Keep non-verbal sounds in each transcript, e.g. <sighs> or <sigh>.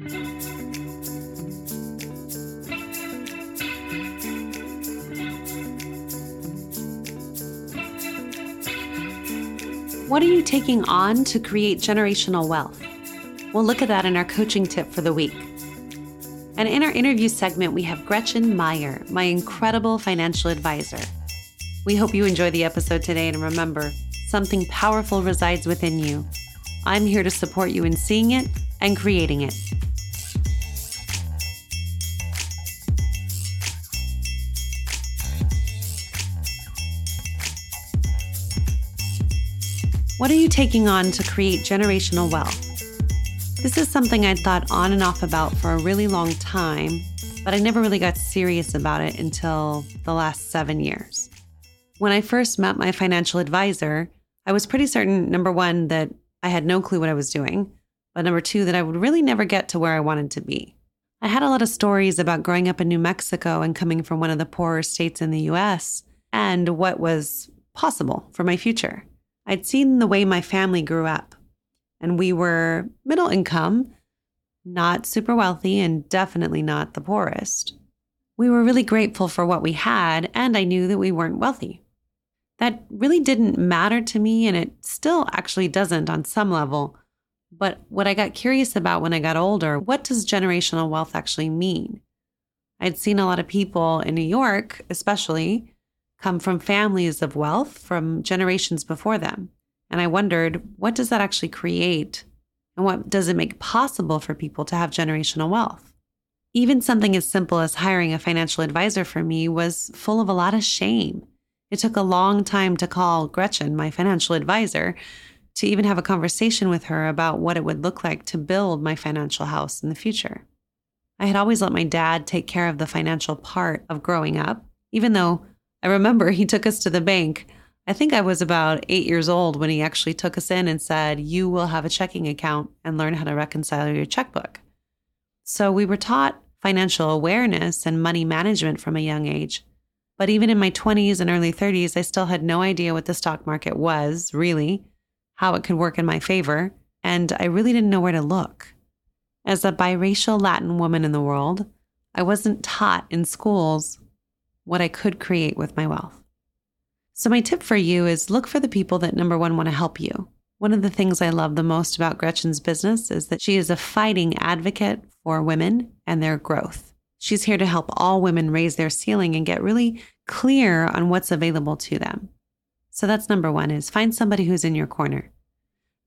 What are you taking on to create generational wealth? We'll look at that in our coaching tip for the week. And in our interview segment, we have Gretchen Meyer, my incredible financial advisor. We hope you enjoy the episode today and remember, something powerful resides within you. I'm here to support you in seeing it and creating it. What are you taking on to create generational wealth? This is something I'd thought on and off about for a really long time, but I never really got serious about it until the last seven years. When I first met my financial advisor, I was pretty certain number one, that I had no clue what I was doing, but number two, that I would really never get to where I wanted to be. I had a lot of stories about growing up in New Mexico and coming from one of the poorer states in the US and what was possible for my future. I'd seen the way my family grew up and we were middle income, not super wealthy, and definitely not the poorest. We were really grateful for what we had, and I knew that we weren't wealthy. That really didn't matter to me, and it still actually doesn't on some level. But what I got curious about when I got older, what does generational wealth actually mean? I'd seen a lot of people in New York, especially, come from families of wealth from generations before them. And I wondered, what does that actually create? And what does it make possible for people to have generational wealth? Even something as simple as hiring a financial advisor for me was full of a lot of shame. It took a long time to call Gretchen, my financial advisor, to even have a conversation with her about what it would look like to build my financial house in the future. I had always let my dad take care of the financial part of growing up, even though I remember he took us to the bank I think I was about eight years old when he actually took us in and said, You will have a checking account and learn how to reconcile your checkbook. So we were taught financial awareness and money management from a young age. But even in my 20s and early 30s, I still had no idea what the stock market was, really, how it could work in my favor, and I really didn't know where to look. As a biracial Latin woman in the world, I wasn't taught in schools what I could create with my wealth. So, my tip for you is look for the people that number one want to help you. One of the things I love the most about Gretchen's business is that she is a fighting advocate for women and their growth. She's here to help all women raise their ceiling and get really clear on what's available to them. So that's number 1 is find somebody who's in your corner.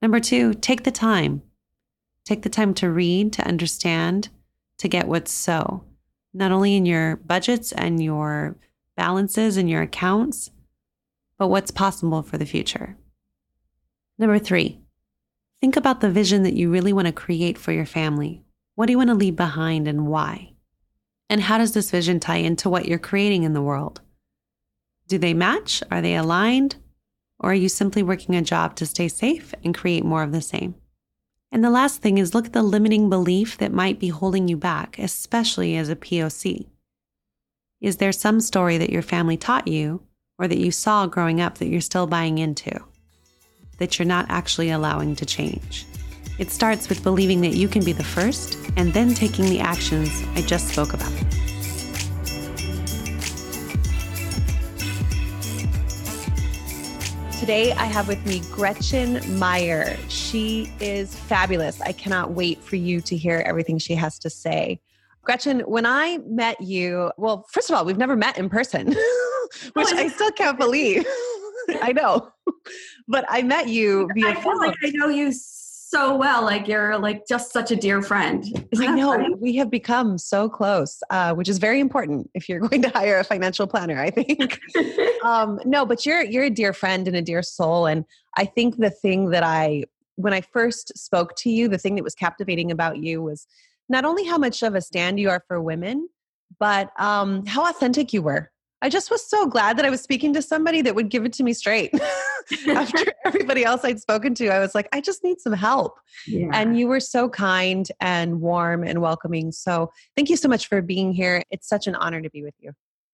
Number 2, take the time. Take the time to read, to understand, to get what's so, not only in your budgets and your balances and your accounts, but what's possible for the future. Number three, think about the vision that you really want to create for your family. What do you want to leave behind and why? And how does this vision tie into what you're creating in the world? Do they match? Are they aligned? Or are you simply working a job to stay safe and create more of the same? And the last thing is look at the limiting belief that might be holding you back, especially as a POC. Is there some story that your family taught you or that you saw growing up that you're still buying into, that you're not actually allowing to change. It starts with believing that you can be the first and then taking the actions I just spoke about. Today, I have with me Gretchen Meyer. She is fabulous. I cannot wait for you to hear everything she has to say. Gretchen, when I met you, well, first of all, we've never met in person, <laughs> which I still can't believe. <laughs> I know. But I met you via I feel like I know you so well. Like you're like just such a dear friend. Isn't I know. Funny? We have become so close, uh, which is very important if you're going to hire a financial planner, I think. <laughs> um, no, but you're you're a dear friend and a dear soul. And I think the thing that I when I first spoke to you, the thing that was captivating about you was not only how much of a stand you are for women, but um, how authentic you were. I just was so glad that I was speaking to somebody that would give it to me straight. <laughs> After <laughs> everybody else I'd spoken to, I was like, I just need some help. Yeah. And you were so kind and warm and welcoming. So thank you so much for being here. It's such an honor to be with you.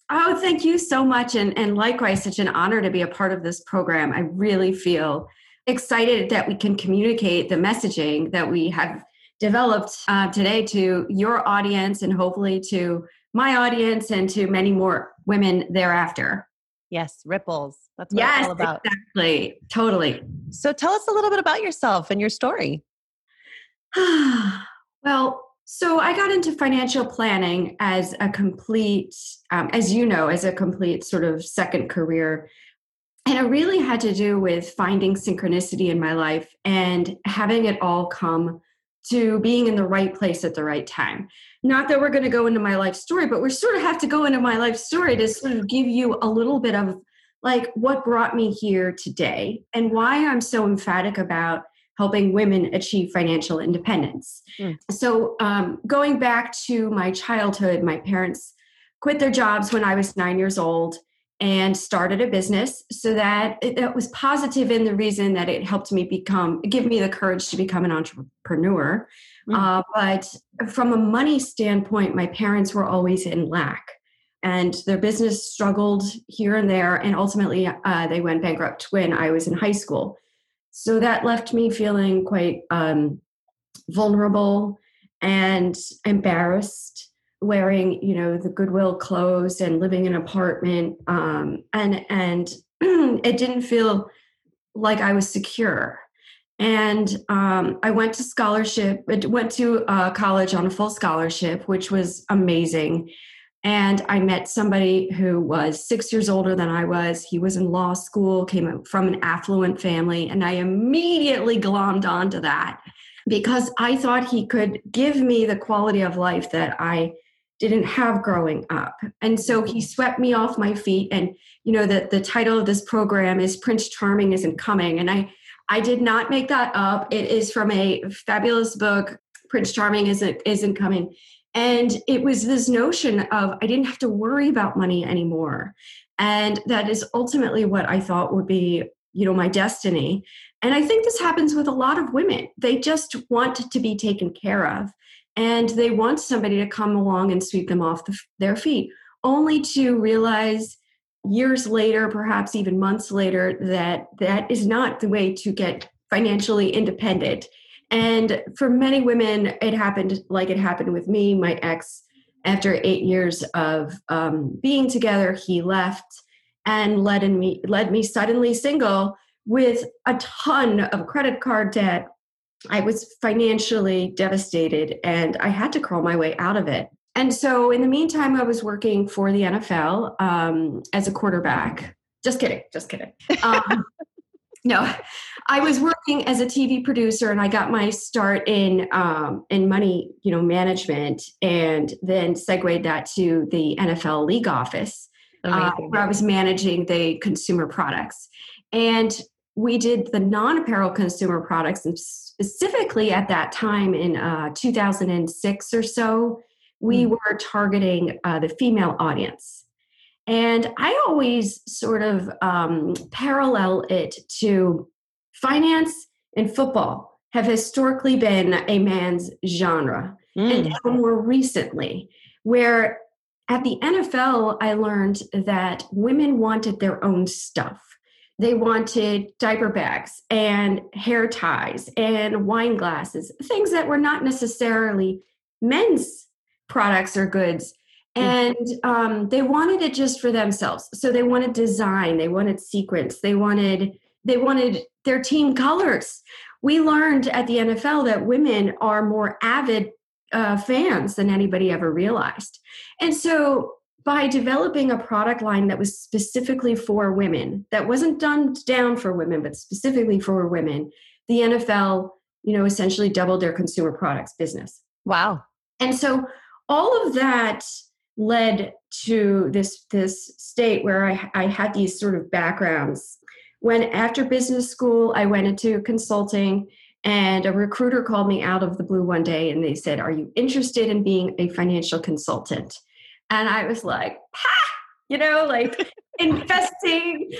Oh, thank you so much. And, and likewise, such an honor to be a part of this program. I really feel excited that we can communicate the messaging that we have developed uh, today to your audience and hopefully to my audience and to many more women thereafter. Yes, ripples. That's what yes, it's all about. Exactly. Totally. So tell us a little bit about yourself and your story. <sighs> well, so I got into financial planning as a complete, um, as you know, as a complete sort of second career. And it really had to do with finding synchronicity in my life and having it all come to being in the right place at the right time. Not that we're going to go into my life story, but we sort of have to go into my life story to sort of give you a little bit of like what brought me here today and why I'm so emphatic about helping women achieve financial independence. Mm. So, um, going back to my childhood, my parents quit their jobs when I was nine years old and started a business. So that it, it, was positive in the reason that it helped me become give me the courage to become an entrepreneur. Mm-hmm. uh, but from a money standpoint my parents were always in lack and their business struggled here and there and ultimately uh, they went bankrupt when i was in high school. So that left me feeling quite um, vulnerable and embarrassed wearing you know the goodwill clothes and living in an apartment um, and and <clears throat> it didn't feel like i was secure. And um, i went to scholarship went to uh, college on a full scholarship which was amazing. And i met somebody who was six years older than i was. He was in law school came from an affluent family and i immediately glommed onto that because i thought he could give me the quality of life that i didn't have growing up. And so he swept me off my feet. And, you know, the, the title of this program is Prince Charming Isn't Coming. And I, I did not make that up. It is from a fabulous book, Prince Charming Isn't, Isn't Coming. And it was this notion of I didn't have to worry about money anymore. And that is ultimately what I thought would be, you know, my destiny. And I think this happens with a lot of women. They just want to be taken care of and they want somebody to come along and sweep them off the, their feet only to realize years later perhaps even months later that that is not the way to get financially independent. And for many women it happened like it happened with me my ex after eight years of um, being together he left and led me led me suddenly single with a ton of credit card debt I was financially devastated and I had to crawl my way out of it. And so, in the meantime, I was working for the NFL um, as a quarterback. Just kidding, just kidding. Um, <laughs> no, I was working as a TV producer, and I got my start in um, in money, you know, management, and then segued that to the NFL league office, uh, where I was managing the consumer products. And we did the non-apparel consumer products and specifically at that time in uh, 2006 or so we mm. were targeting uh, the female audience and i always sort of um, parallel it to finance and football have historically been a man's genre mm. and more recently where at the nfl i learned that women wanted their own stuff they wanted diaper bags and hair ties and wine glasses, things that were not necessarily men's products or goods. Mm. And um, they wanted it just for themselves. So they wanted design, they wanted sequence, they wanted they wanted their team colors. We learned at the NFL that women are more avid uh, fans than anybody ever realized. And so by developing a product line that was specifically for women, that wasn't done down for women, but specifically for women, the NFL, you know, essentially doubled their consumer products business. Wow. And so all of that led to this this state where I, I had these sort of backgrounds. When after business school, I went into consulting and a recruiter called me out of the blue one day and they said, Are you interested in being a financial consultant? And I was like, ha! You know, like investing.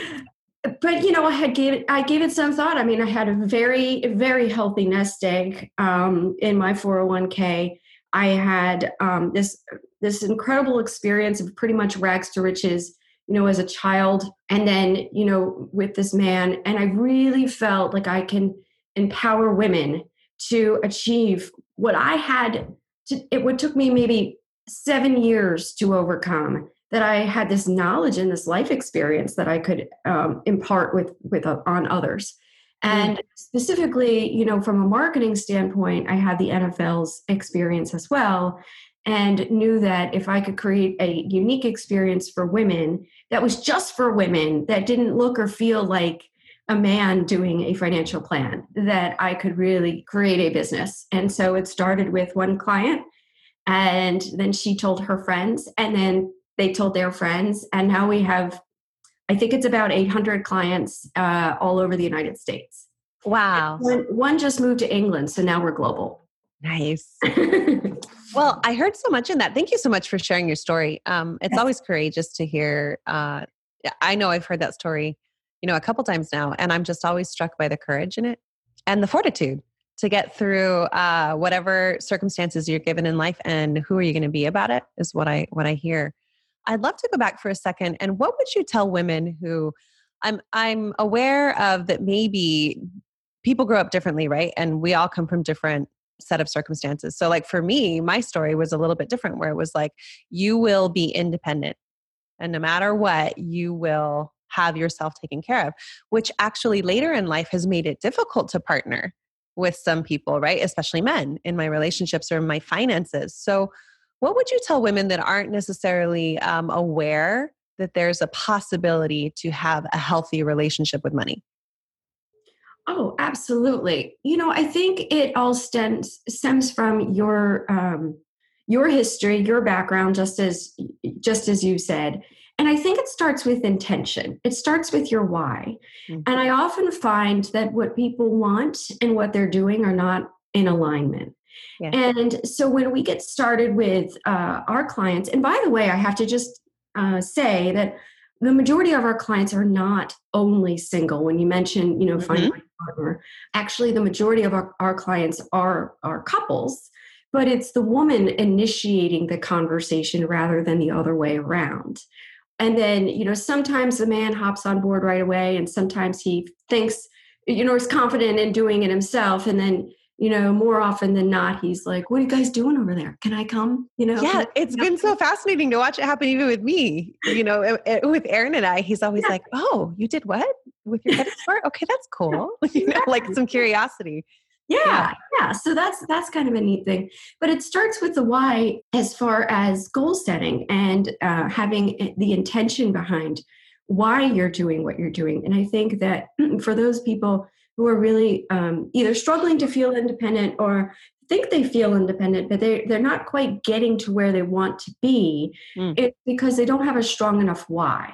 But you know, I had gave it, I gave it some thought. I mean, I had a very, very healthy nest egg um, in my 401k. I had um, this this incredible experience of pretty much rags to riches, you know, as a child, and then you know with this man, and I really felt like I can empower women to achieve what I had to, it would took me maybe seven years to overcome that I had this knowledge and this life experience that I could um, impart with with uh, on others. And mm. specifically, you know, from a marketing standpoint, I had the NFL's experience as well, and knew that if I could create a unique experience for women that was just for women, that didn't look or feel like a man doing a financial plan, that I could really create a business. And so it started with one client, and then she told her friends, and then they told their friends, and now we have, I think it's about 800 clients uh, all over the United States. Wow. One, one just moved to England, so now we're global. Nice. <laughs> well, I heard so much in that. Thank you so much for sharing your story. Um, it's yes. always courageous to hear. Uh, I know I've heard that story, you know, a couple times now, and I'm just always struck by the courage in it and the fortitude to get through uh, whatever circumstances you're given in life. And who are you going to be about it? Is what I what I hear. I'd love to go back for a second. And what would you tell women who I'm I'm aware of that maybe people grow up differently, right? And we all come from different set of circumstances. So like for me, my story was a little bit different where it was like you will be independent and no matter what, you will have yourself taken care of, which actually later in life has made it difficult to partner with some people, right? Especially men in my relationships or my finances. So what would you tell women that aren't necessarily um, aware that there's a possibility to have a healthy relationship with money? Oh, absolutely. You know, I think it all stems stems from your um, your history, your background, just as just as you said. And I think it starts with intention. It starts with your why. Mm-hmm. And I often find that what people want and what they're doing are not in alignment. Yeah. And so when we get started with uh, our clients, and by the way, I have to just uh, say that the majority of our clients are not only single. When you mention, you know, finding mm-hmm. a partner, actually, the majority of our, our clients are are couples, but it's the woman initiating the conversation rather than the other way around. And then, you know, sometimes the man hops on board right away, and sometimes he thinks, you know, is confident in doing it himself, and then you know, more often than not, he's like, "What are you guys doing over there? Can I come?" You know. Yeah, it's been so fascinating to watch it happen even with me. You know, eh, eh, with Aaron and I, he's always yeah. like, "Oh, you did what with your <laughs> credit score? Okay, that's cool." <laughs> you know, like some curiosity. Yeah, yeah, yeah. So that's that's kind of a neat thing. But it starts with the why, as far as goal setting and uh, having the intention behind why you're doing what you're doing. And I think that <clears throat> for those people who are really um, either struggling to feel independent or think they feel independent, but they, they're not quite getting to where they want to be, mm. it's because they don't have a strong enough why.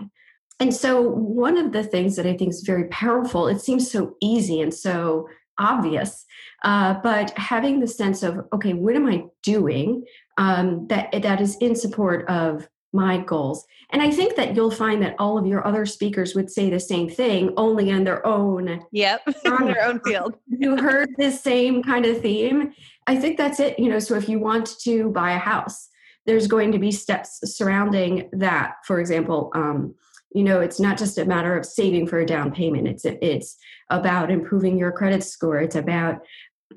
And so, one of the things that I think is very powerful, it seems so easy and so obvious, uh, but having the sense of, okay, what am I doing um, that, that is in support of my goals. And I think that you'll find that all of your other speakers would say the same thing, only in their own. Yep, <laughs> in their own field. <laughs> you heard this same kind of theme. I think that's it. You know, so if you want to buy a house, there's going to be steps surrounding that. For example, um, you know, it's not just a matter of saving for a down payment. It's it's about improving your credit score. It's about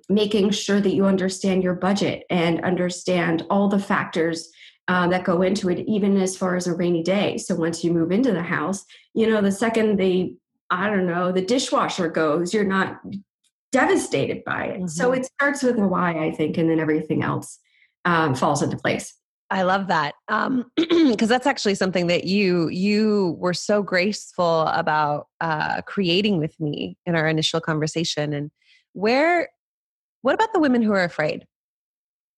making sure that you understand your budget and understand all the factors uh, that go into it, even as far as a rainy day. So once you move into the house, you know, the second the, I don't know, the dishwasher goes, you're not devastated by it. Mm-hmm. So it starts with a why, I think, and then everything else um, falls into place. I love that because um, <clears throat> that's actually something that you you were so graceful about uh, creating with me in our initial conversation. And where, what about the women who are afraid?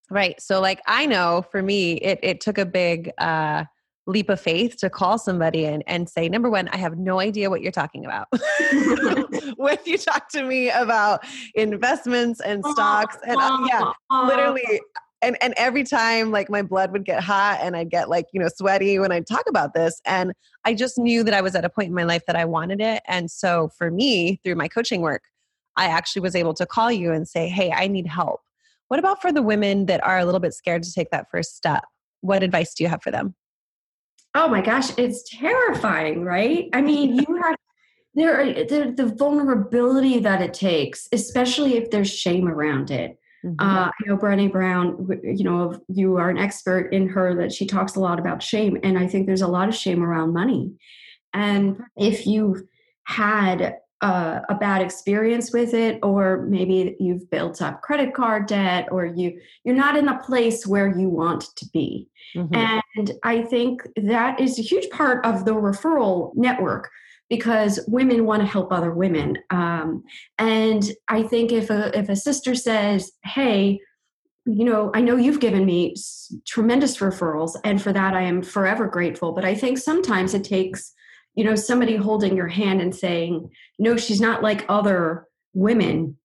Right. So like I know for me it it took a big uh leap of faith to call somebody and, and say, number one, I have no idea what you're talking about. <laughs> when you talk to me about investments and <laughs> stocks and uh, yeah, literally and and every time like my blood would get hot and I'd get like, you know, sweaty when I'd talk about this. And I just knew that I was at a point in my life that I wanted it. And so for me, through my coaching work, I actually was able to call you and say, Hey, I need help what about for the women that are a little bit scared to take that first step? What advice do you have for them? Oh my gosh, it's terrifying, right? I mean, you have there are there, the vulnerability that it takes, especially if there's shame around it. Mm-hmm. Uh, I know Brené Brown, you know, you are an expert in her that she talks a lot about shame. And I think there's a lot of shame around money. And if you've had a, a bad experience with it, or maybe you've built up credit card debt, or you you're not in the place where you want to be. Mm-hmm. And I think that is a huge part of the referral network because women want to help other women. Um, and I think if a if a sister says, "Hey," you know, I know you've given me tremendous referrals, and for that I am forever grateful. But I think sometimes it takes, you know, somebody holding your hand and saying, "No, she's not like other women.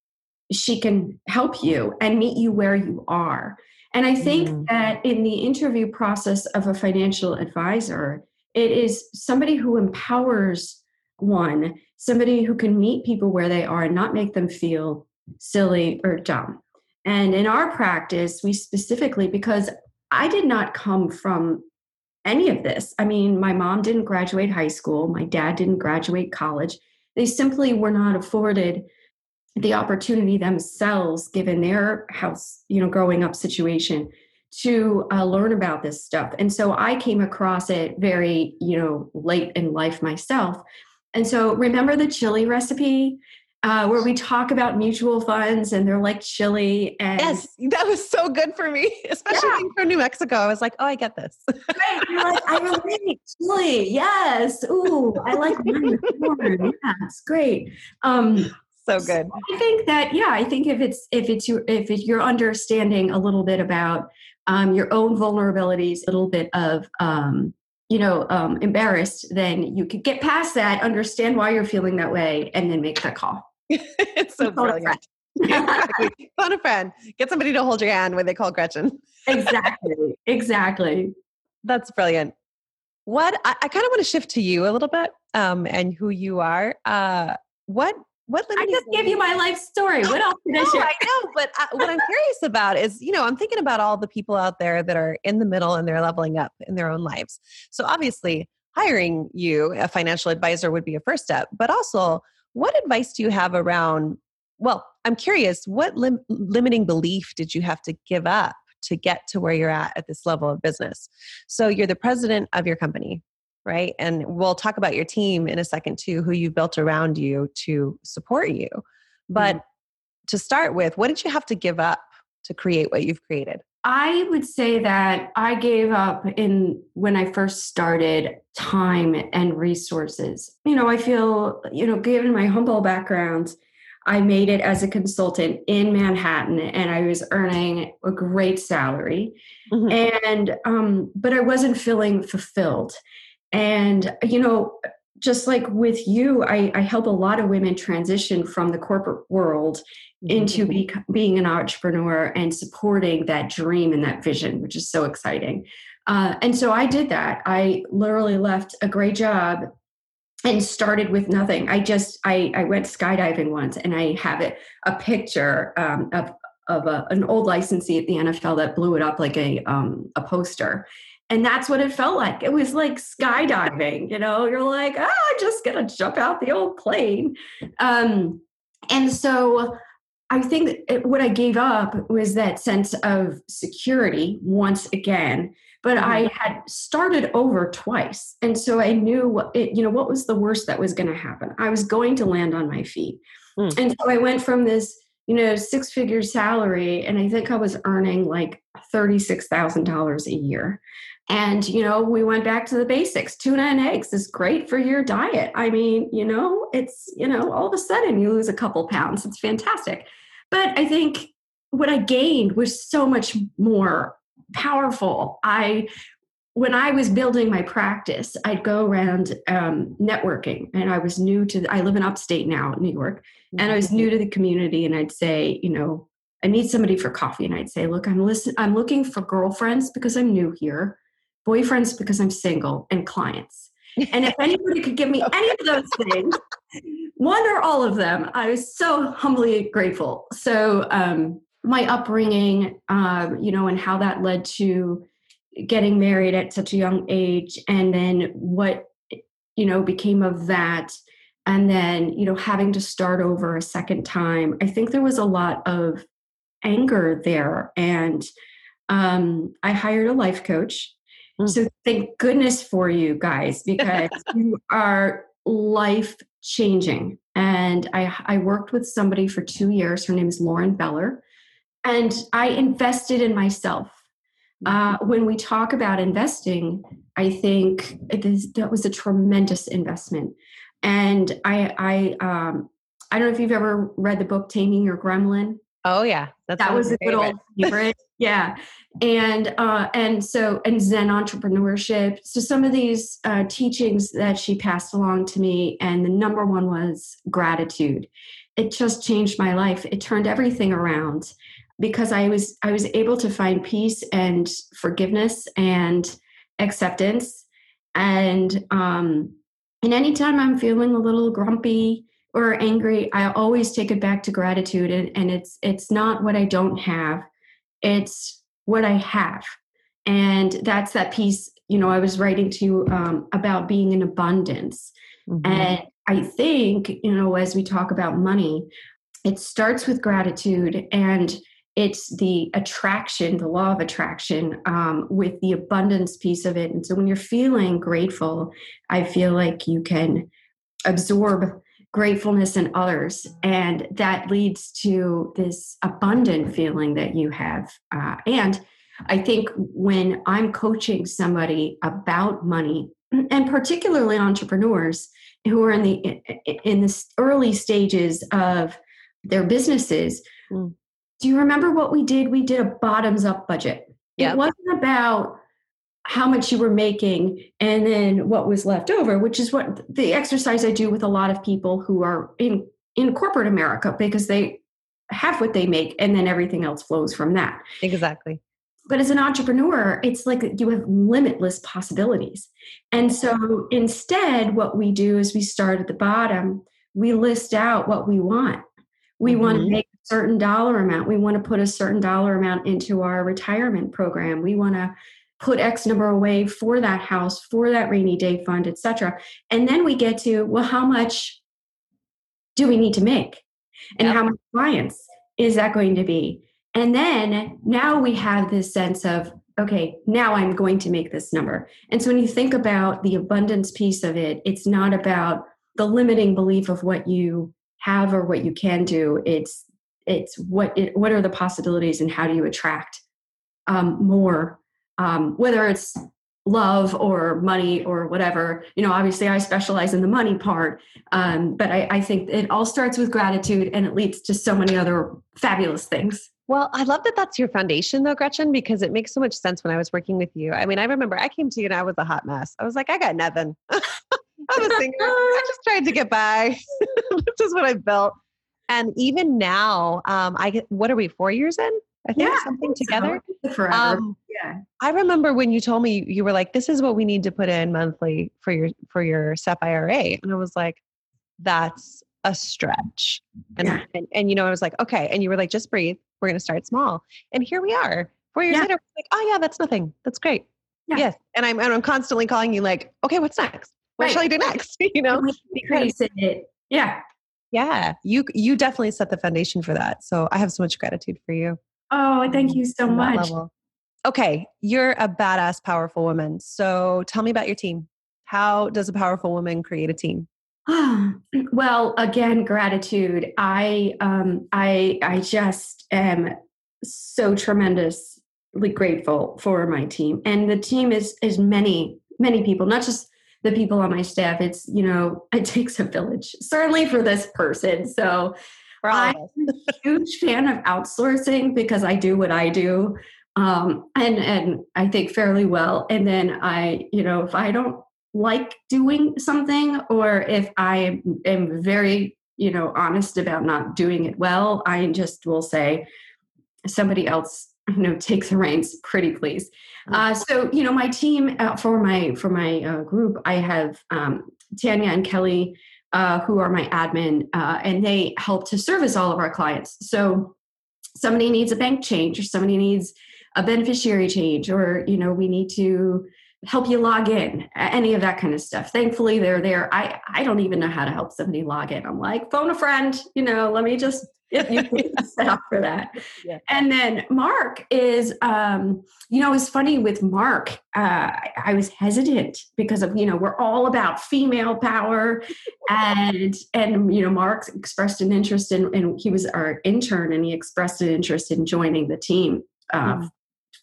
She can help you and meet you where you are." And I think mm. that in the interview process of a financial advisor, it is somebody who empowers one, somebody who can meet people where they are and not make them feel silly or dumb. And in our practice, we specifically, because I did not come from any of this. I mean, my mom didn't graduate high school, my dad didn't graduate college. They simply were not afforded the opportunity themselves, given their house, you know, growing up situation, to uh, learn about this stuff. And so I came across it very, you know, late in life myself. And so remember the chili recipe uh, where we talk about mutual funds and they're like chili and yes that was so good for me <laughs> especially yeah. from new mexico i was like oh i get this. <laughs> Right you're like i relate chili yes ooh i like corn it's great. Um so good. So i think that yeah i think if it's if it's your if it, you're understanding a little bit about um, your own vulnerabilities a little bit of um, you know um, embarrassed then you could get past that understand why you're feeling that way and then make that call. <laughs> It's so brilliant. Exactly. phone a friend. Get somebody to hold your hand when they call gretchen. Exactly. Exactly. That's brilliant. What i, I kind of want to shift to you a little bit um, and who you are. Uh, what what I just gave you my life story. What else did I share? I know, but I, what I'm curious about is, you know, I'm thinking about all the people out there that are in the middle and they're leveling up in their own lives. So obviously, hiring you, a financial advisor, would be a first step. But also, what advice do you have around? Well, I'm curious, what lim- limiting belief did you have to give up to get to where you're at at this level of business? So you're the president of your company, right? And we'll talk about your team in a second too, who you built around you to support you. But mm-hmm. to start with, what did you have to give up to create what you've created? I would say that I gave up in when I first started time and resources. You know, I feel, you know, given my humble background, I made it as a consultant in Manhattan and I was earning a great salary. Mm-hmm. And um but I wasn't feeling fulfilled. And, you know, just like with you, I, I help a lot of women transition from the corporate world into mm-hmm. be, being an entrepreneur and supporting that dream and that vision, which is so exciting. Uh, and so I did that. I literally left a great job and started with nothing. I just I, I went skydiving once, and I have it a picture um, of of a, an old licensee at the NFL that blew it up like a um, a poster and that's what it felt like. It was like skydiving you know? You're like ah i'm just gonna jump out the old plane. Um, and so i think it, what i gave up was that sense of security once again but mm-hmm. i had started over twice. And so i knew what it, you know what was the worst that was going to happen. I was going to land on my feet. Mm. and so i went from this you know six figure salary and i think i was earning like $36000 a year and, you know, we went back to the basics. Tuna and eggs is great for your diet. I mean, you know, it's, you know, all of a sudden you lose a couple pounds. It's fantastic. But I think what I gained was so much more powerful. I, when I was building my practice, I'd go around um, networking and I was new to, I live in upstate now, New York, and I was new to the community and I'd say, you know, I need somebody for coffee. And I'd say, look, I'm listen, I'm looking for girlfriends because I'm new here boyfriends because I'm single, and clients. And if anybody could give me <laughs> any of those things, one or all of them, I was so humbly grateful. So, um, my upbringing, uh, you know, and how that led to getting married at such a young age, and then what, you know, became of that and then you know having to start over a second time i think there was a lot of anger there and um, i hired a life coach mm. so thank goodness for you guys <laughs> because you are life changing and I, I worked with somebody for two years. Her name is lauren beller. And i invested in myself. Uh, when we talk about investing i think that was a tremendous investment. And I I um I don't know if you've ever read the book Taming Your Gremlin. Oh yeah, That's that was a good old <laughs> favorite. yeah, and uh, and so and Zen entrepreneurship. So some of these uh, teachings that she passed along to me, and the number one was gratitude. It just changed my life. It turned everything around because I was I was able to find peace and forgiveness and acceptance and um, and anytime I'm feeling a little grumpy or angry, I always take it back to gratitude. And, and it's it's not what I don't have, it's what I have. And that's that piece, you know, I was writing to you um, about being in abundance. Mm-hmm. And I think, you know, as we talk about money, it starts with gratitude and it's the attraction, the law of attraction, um, with the abundance piece of it. And so when you're feeling grateful, I feel like you can absorb gratefulness in others. And that leads to this abundant feeling that you have. Uh, and I think when I'm coaching somebody about money, and particularly entrepreneurs who are in the in the early stages of their businesses, mm do you remember what we did? We did a bottoms up budget. Yep. It wasn't about how much you were making and then what was left over, which is what the exercise I do with a lot of people who are in in corporate America because they have what they make and then everything else flows from that. Exactly. But as an entrepreneur, it's like you have limitless possibilities. And so instead, what we do is we start at the bottom, we list out what we want. We mm-hmm. want to make a certain dollar amount. We want to put a certain dollar amount into our retirement program. We want to put X number away for that house, for that rainy day fund, etc. And then we get to, well, how much do we need to make? And yep. how much clients is that going to be? And then now we have this sense of, okay, now I'm going to make this number. And so when you think about the abundance piece of it, it's not about the limiting belief of what you have or what you can do. It's it's what it, what are the possibilities and how do you attract um, more um, whether it's love or money or whatever you know obviously i specialize in the money part um, but I, I think it all starts with gratitude and it leads to so many other fabulous things well, I love that that's your foundation though, Gretchen, because it makes so much sense when I was working with you. I mean, I remember I came to you and I was a hot mess. I was like, I got nothing. I'm a singer. I just tried to get by. <laughs> this is what I built. And even now, um, I get, what are we, four years in? I think yeah, something together. So. Forever. Um, yeah. I remember when you told me you were like, this is what we need to put in monthly for your, for your SEP IRA. And I was like, that's a stretch. And, yeah. and, and, you know, I was like, okay. And you were like, just breathe. We're going to start small. And here we are four years yeah. later. Like, oh yeah, that's nothing. That's great. Yeah. Yes. And I'm, and I'm constantly calling you like, okay, what's next? What right. shall I do next? <laughs> you know, because it, yeah, yeah you you definitely set the foundation for that so i have so much gratitude for you oh thank you so much. okay you're a badass powerful woman so tell me about your team. How does a powerful woman create a team? <clears throat> Well again gratitude. I um i i just am so tremendously grateful for my team and the team is is many many people not just the people on my staff. It's you know <laughs> it takes a village certainly for this person so i'm a huge fan of outsourcing because i do what i do um, and and i think fairly well. And then i you know if i don't like doing something or if i am very you know honest about not doing it well i just will say somebody else you know take the reins pretty please. Uh, so you know my team uh, for my for my uh, group i have um, tanya and kelly uh, who are my admin uh, and they help to service all of our clients. So somebody needs a bank change or somebody needs a beneficiary change or you know we need to help you log in any of that kind of stuff. Thankfully they're there. I i don't even know how to help somebody log in. I'm like phone a friend you know let me just get you <laughs> set up for that. Yeah. and then mark is um you know it's funny with mark uh I, was hesitant because of you know we're all about female power. And and you know mark expressed an interest in and he was our intern and he expressed an interest in joining the team uh, mm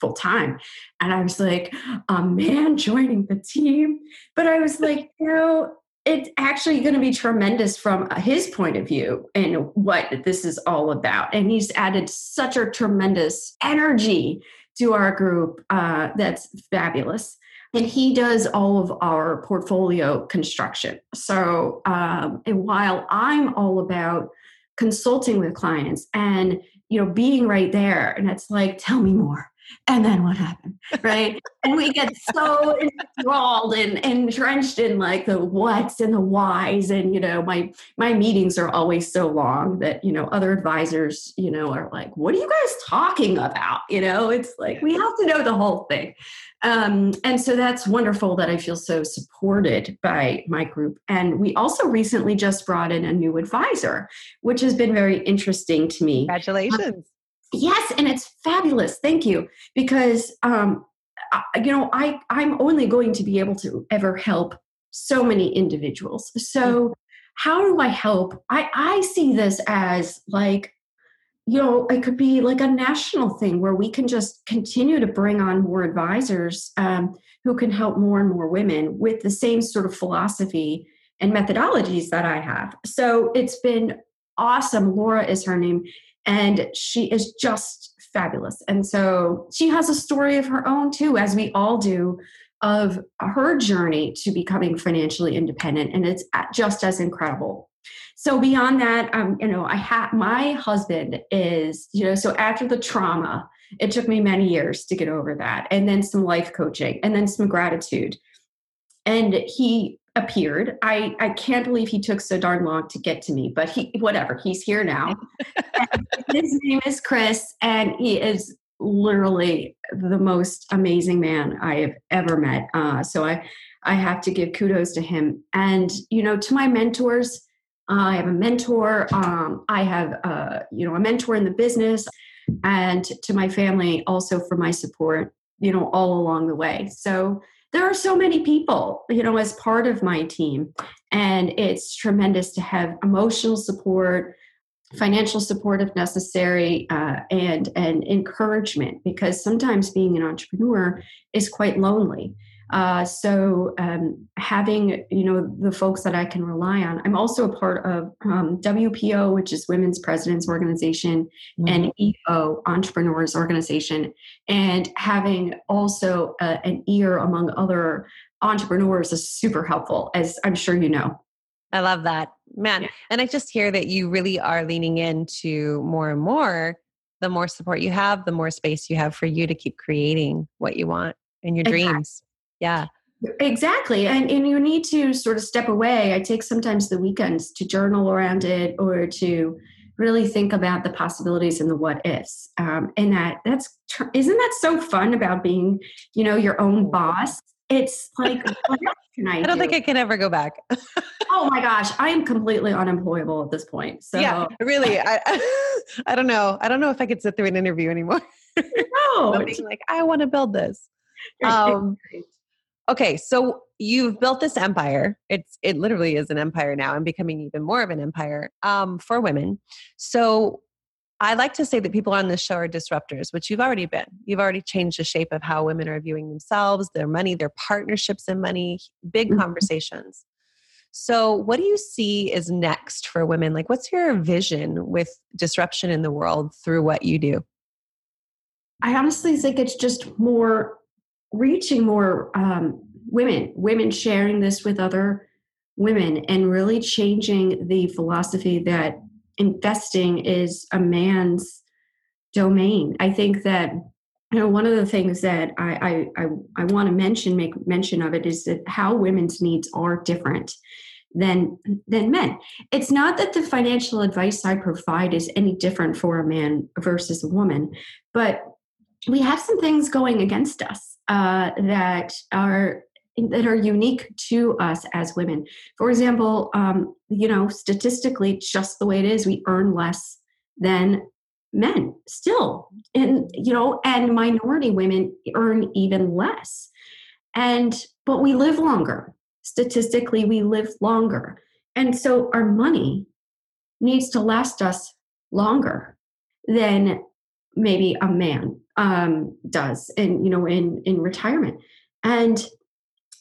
full time. And I was like, a man <laughs> joining the team. But I was like, you know, it's actually going to be tremendous from his point of view and what this is all about. And he's added such a tremendous energy to our group uh, that's fabulous. And he does all of our portfolio construction. So, um, and while I'm all about consulting with clients and you know being right there, and it's like, tell me more and then what happened right? And we get so enthralled and, entrenched in like the what's and the whys and you know my my meetings are always so long that you know other advisors you know are like what are you guys talking about? You know it's like we have to know the whole thing. Um, and so that's wonderful that i feel so supported by my group. And we also recently just brought in a new advisor which has been very interesting to me. Congratulations Yes, and it's fabulous. Thank you. Because um, you know, I I'm only going to be able to ever help so many individuals. So mm. how do I help? I I see this as like you know, it could be like a national thing where we can just continue to bring on more advisors um, who can help more and more women with the same sort of philosophy and methodologies that I have. So it's been awesome. Laura is her name and she is just fabulous. And so she has a story of her own too, as we all do, of her journey to becoming financially independent, and it's just as incredible. So beyond that, um, you know, I have my husband is, you know, so after the trauma, it took me many years to get over that, and then some life coaching, and then some gratitude. And he appeared. I, I can't believe he took so darn long to get to me, but he whatever, he's here now. <laughs> his name is Chris, and he is literally the most amazing man I have ever met. Uh, so I I have to give kudos to him. And you know, to my mentors, uh, I have a mentor. Um, I have uh, you know a mentor in the business, and to my family also for my support. You know, all along the way. So there are so many people, you know, as part of my team. And it's tremendous to have emotional support, financial support if necessary, uh, and and encouragement because sometimes being an entrepreneur is quite lonely. Uh, so um, having you know the folks that I can rely on. I'm also a part of um, WPO, which is Women's Presidents Organization, mm-hmm. and EO Entrepreneurs Organization, and having also uh, an ear among other entrepreneurs is super helpful, as I'm sure you know. I love that, man. Yeah. And I just hear that you really are leaning into more and more. The more support you have, the more space you have for you to keep creating what you want and your exactly. dreams. Yeah. Exactly. And, and you need to sort of step away. I take sometimes the weekends to journal around it or to really think about the possibilities and the what ifs. Um, and that that's isn't that so fun about being, you know, your own boss? It's like, what can I? I don't do? think I can ever go back. <laughs> oh my gosh, I am completely unemployable at this point. So yeah, really, <laughs> I, <laughs> I don't know. I don't know if I could sit through an interview anymore. No, being like, I want to build this. Um, okay so you've built this empire. It's it literally is an empire now. And becoming even more of an empire um, for women. So i like to say that people on this show are disruptors which you've already been. You've already changed the shape of how women are viewing themselves their money their partnerships and money big mm-hmm. conversations. So what do you see is next for women? Like what's your vision with disruption in the world through what you do? I honestly think it's just more reaching more um, women, women sharing this with other women, and really changing the philosophy that investing is a man's domain. I think that you know one of the things that I I, I, I want to mention, make mention of it, is that how women's needs are different than than men. It's not that the financial advice I provide is any different for a man versus a woman, but we have some things going against us uh, that are that are unique to us as women. For example, um, you know, statistically, just the way it is, we earn less than men still, and you know, and minority women earn even less. And but we live longer. Statistically, we live longer, and so our money needs to last us longer than maybe a man um, does in you know in in retirement and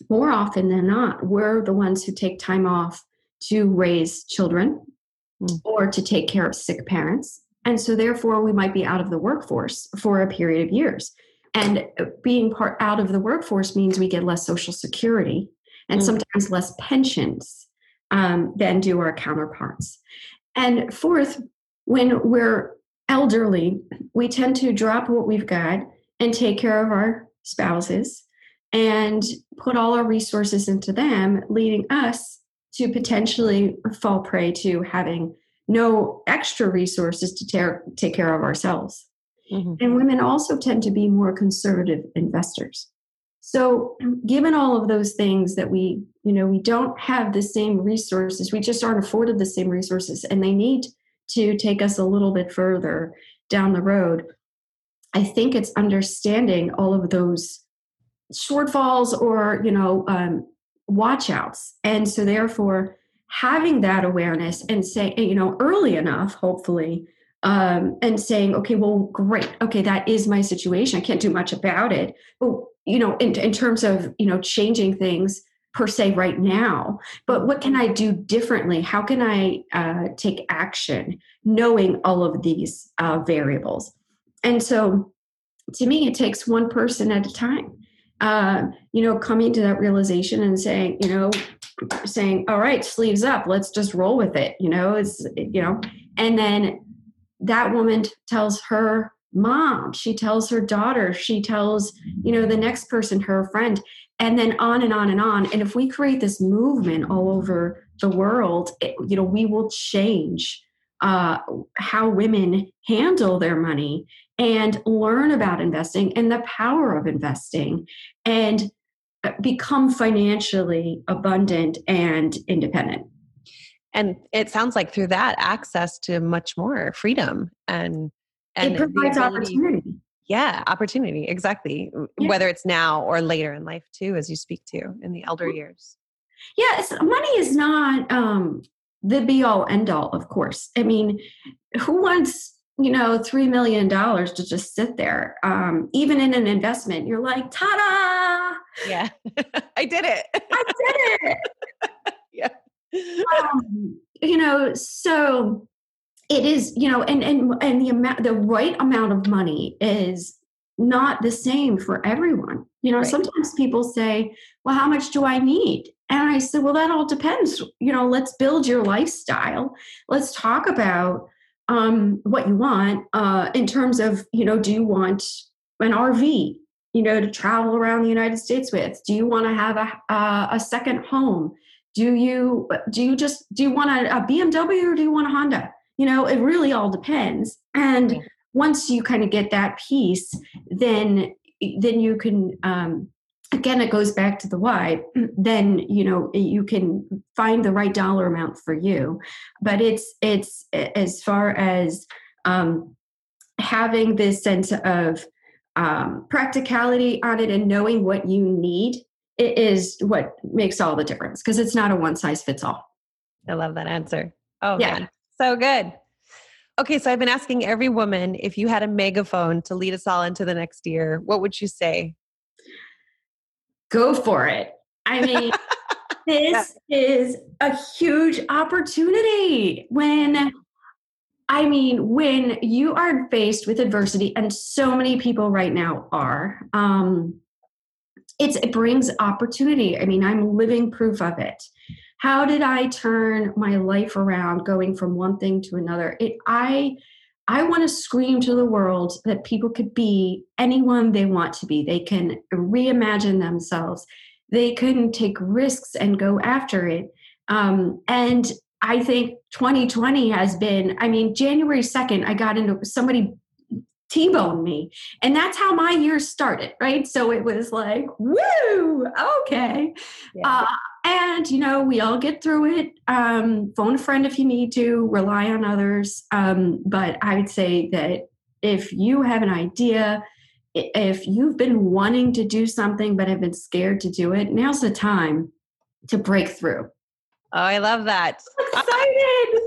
more often than not we're the ones who take time off to raise children mm. or to take care of sick parents and so therefore we might be out of the workforce for a period of years and uh, being part out of the workforce means we get less social security and mm. sometimes less pensions um, than do our counterparts and fourth when we're elderly, we tend to drop what we've got and take care of our spouses and put all our resources into them, leading us to potentially fall prey to having no extra resources to tear, take care of ourselves. Mm-hmm. And women also tend to be more conservative investors. So, given all of those things that we, you know, we don't have the same resources, we just aren't afforded the same resources, and they need to take us a little bit further down the road. I think it's understanding all of those shortfalls or you know um, watchouts, and so therefore having that awareness and say you know early enough, hopefully, um, and saying, okay, well, great, okay, that is my situation. I can't do much about it, but you know, in, in terms of you know changing things, per se right now, but what can I do differently? How can I uh, take action knowing all of these uh, variables? And so to me, it takes one person at a time. Uh, you know, coming to that realization and saying, you know, saying, all right, sleeves up, let's just roll with it, you know, it's, you know, and then that woman tells her mom, she tells her daughter, she tells, you know, the next person, her friend, and then on and on and on. And if we create this movement all over the world it, you know we will change uh, how women handle their money and learn about investing and the power of investing and uh, become financially abundant and independent. And it sounds like through that access to much more freedom and and it provides opportunity yeah opportunity exactly yeah. whether it's now or later in life too as you speak to in the elder years. Yes money is not um the be all end all of course. I mean who wants you know three million dollars to just sit there um even in an investment you're like ta-da! Yeah <laughs> i did it. I did it! <laughs> Yeah. Um, you know so it is you know and and and the amount the right amount of money is not the same for everyone. You know right. sometimes people say well how much do i need? And i said well that all depends. You know let's build your lifestyle. Let's talk about um, what you want uh, in terms of you know do you want an rv you know to travel around the united states with? Do you want to have a, uh, a second home? Do you do you just do you want a, a bmw or do you want a honda you know it really all depends. And once you kind of get that piece then then you can um, again it goes back to the why. <clears throat> Then you know you can find the right dollar amount for you. But it's it's as far as um, having this sense of um, practicality on it and knowing what you need it is what makes all the difference because it's not a one size fits all i love that answer. Oh yeah. man. So good. Okay, so I've been asking every woman if you had a megaphone to lead us all into the next year, what would you say? Go for it. I mean, <laughs> this yeah. is a huge opportunity when I mean, when you are faced with adversity, and so many people right now are, um, it's, it brings opportunity. I mean, I'm living proof of it how did i turn my life around going from one thing to another it i i want to scream to the world that people could be anyone they want to be they can reimagine themselves they can take risks and go after it um, and i think 2020 has been i mean january 2nd i got into somebody T-boned me. And that's how my year started, right? So it was like, woo, okay. Yeah. Uh, and you know, we all get through it. Um, phone a friend if you need to, rely on others. Um, but I would say that if you have an idea, if you've been wanting to do something but have been scared to do it, now's the time to break through. Oh, I love that. <laughs> excited.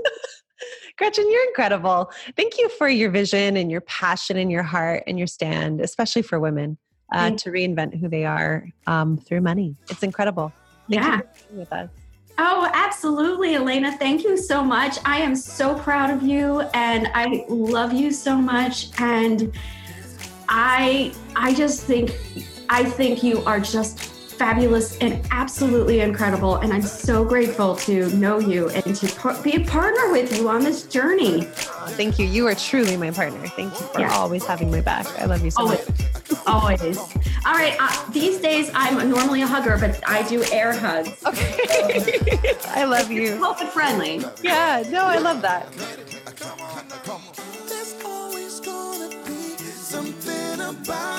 Gretchen, you're incredible. Thank you for your vision and your passion and your heart and your stand, especially for women, uh, to reinvent who they are um, through money. It's incredible. Yeah. with us. Oh, absolutely, Elena. Thank you so much. I am so proud of you and I love you so much. And I I just think I think you are just fabulous and absolutely incredible. And I'm so grateful to know you and to par- be a partner with you on this journey. Thank you. You are truly my partner. Thank you for always having my back. I love you so always. much. Always. All right. Uh, these days, I'm normally a hugger, but I do air hugs. Okay. <laughs> I love you. COVID friendly. Yeah. No, I love that. about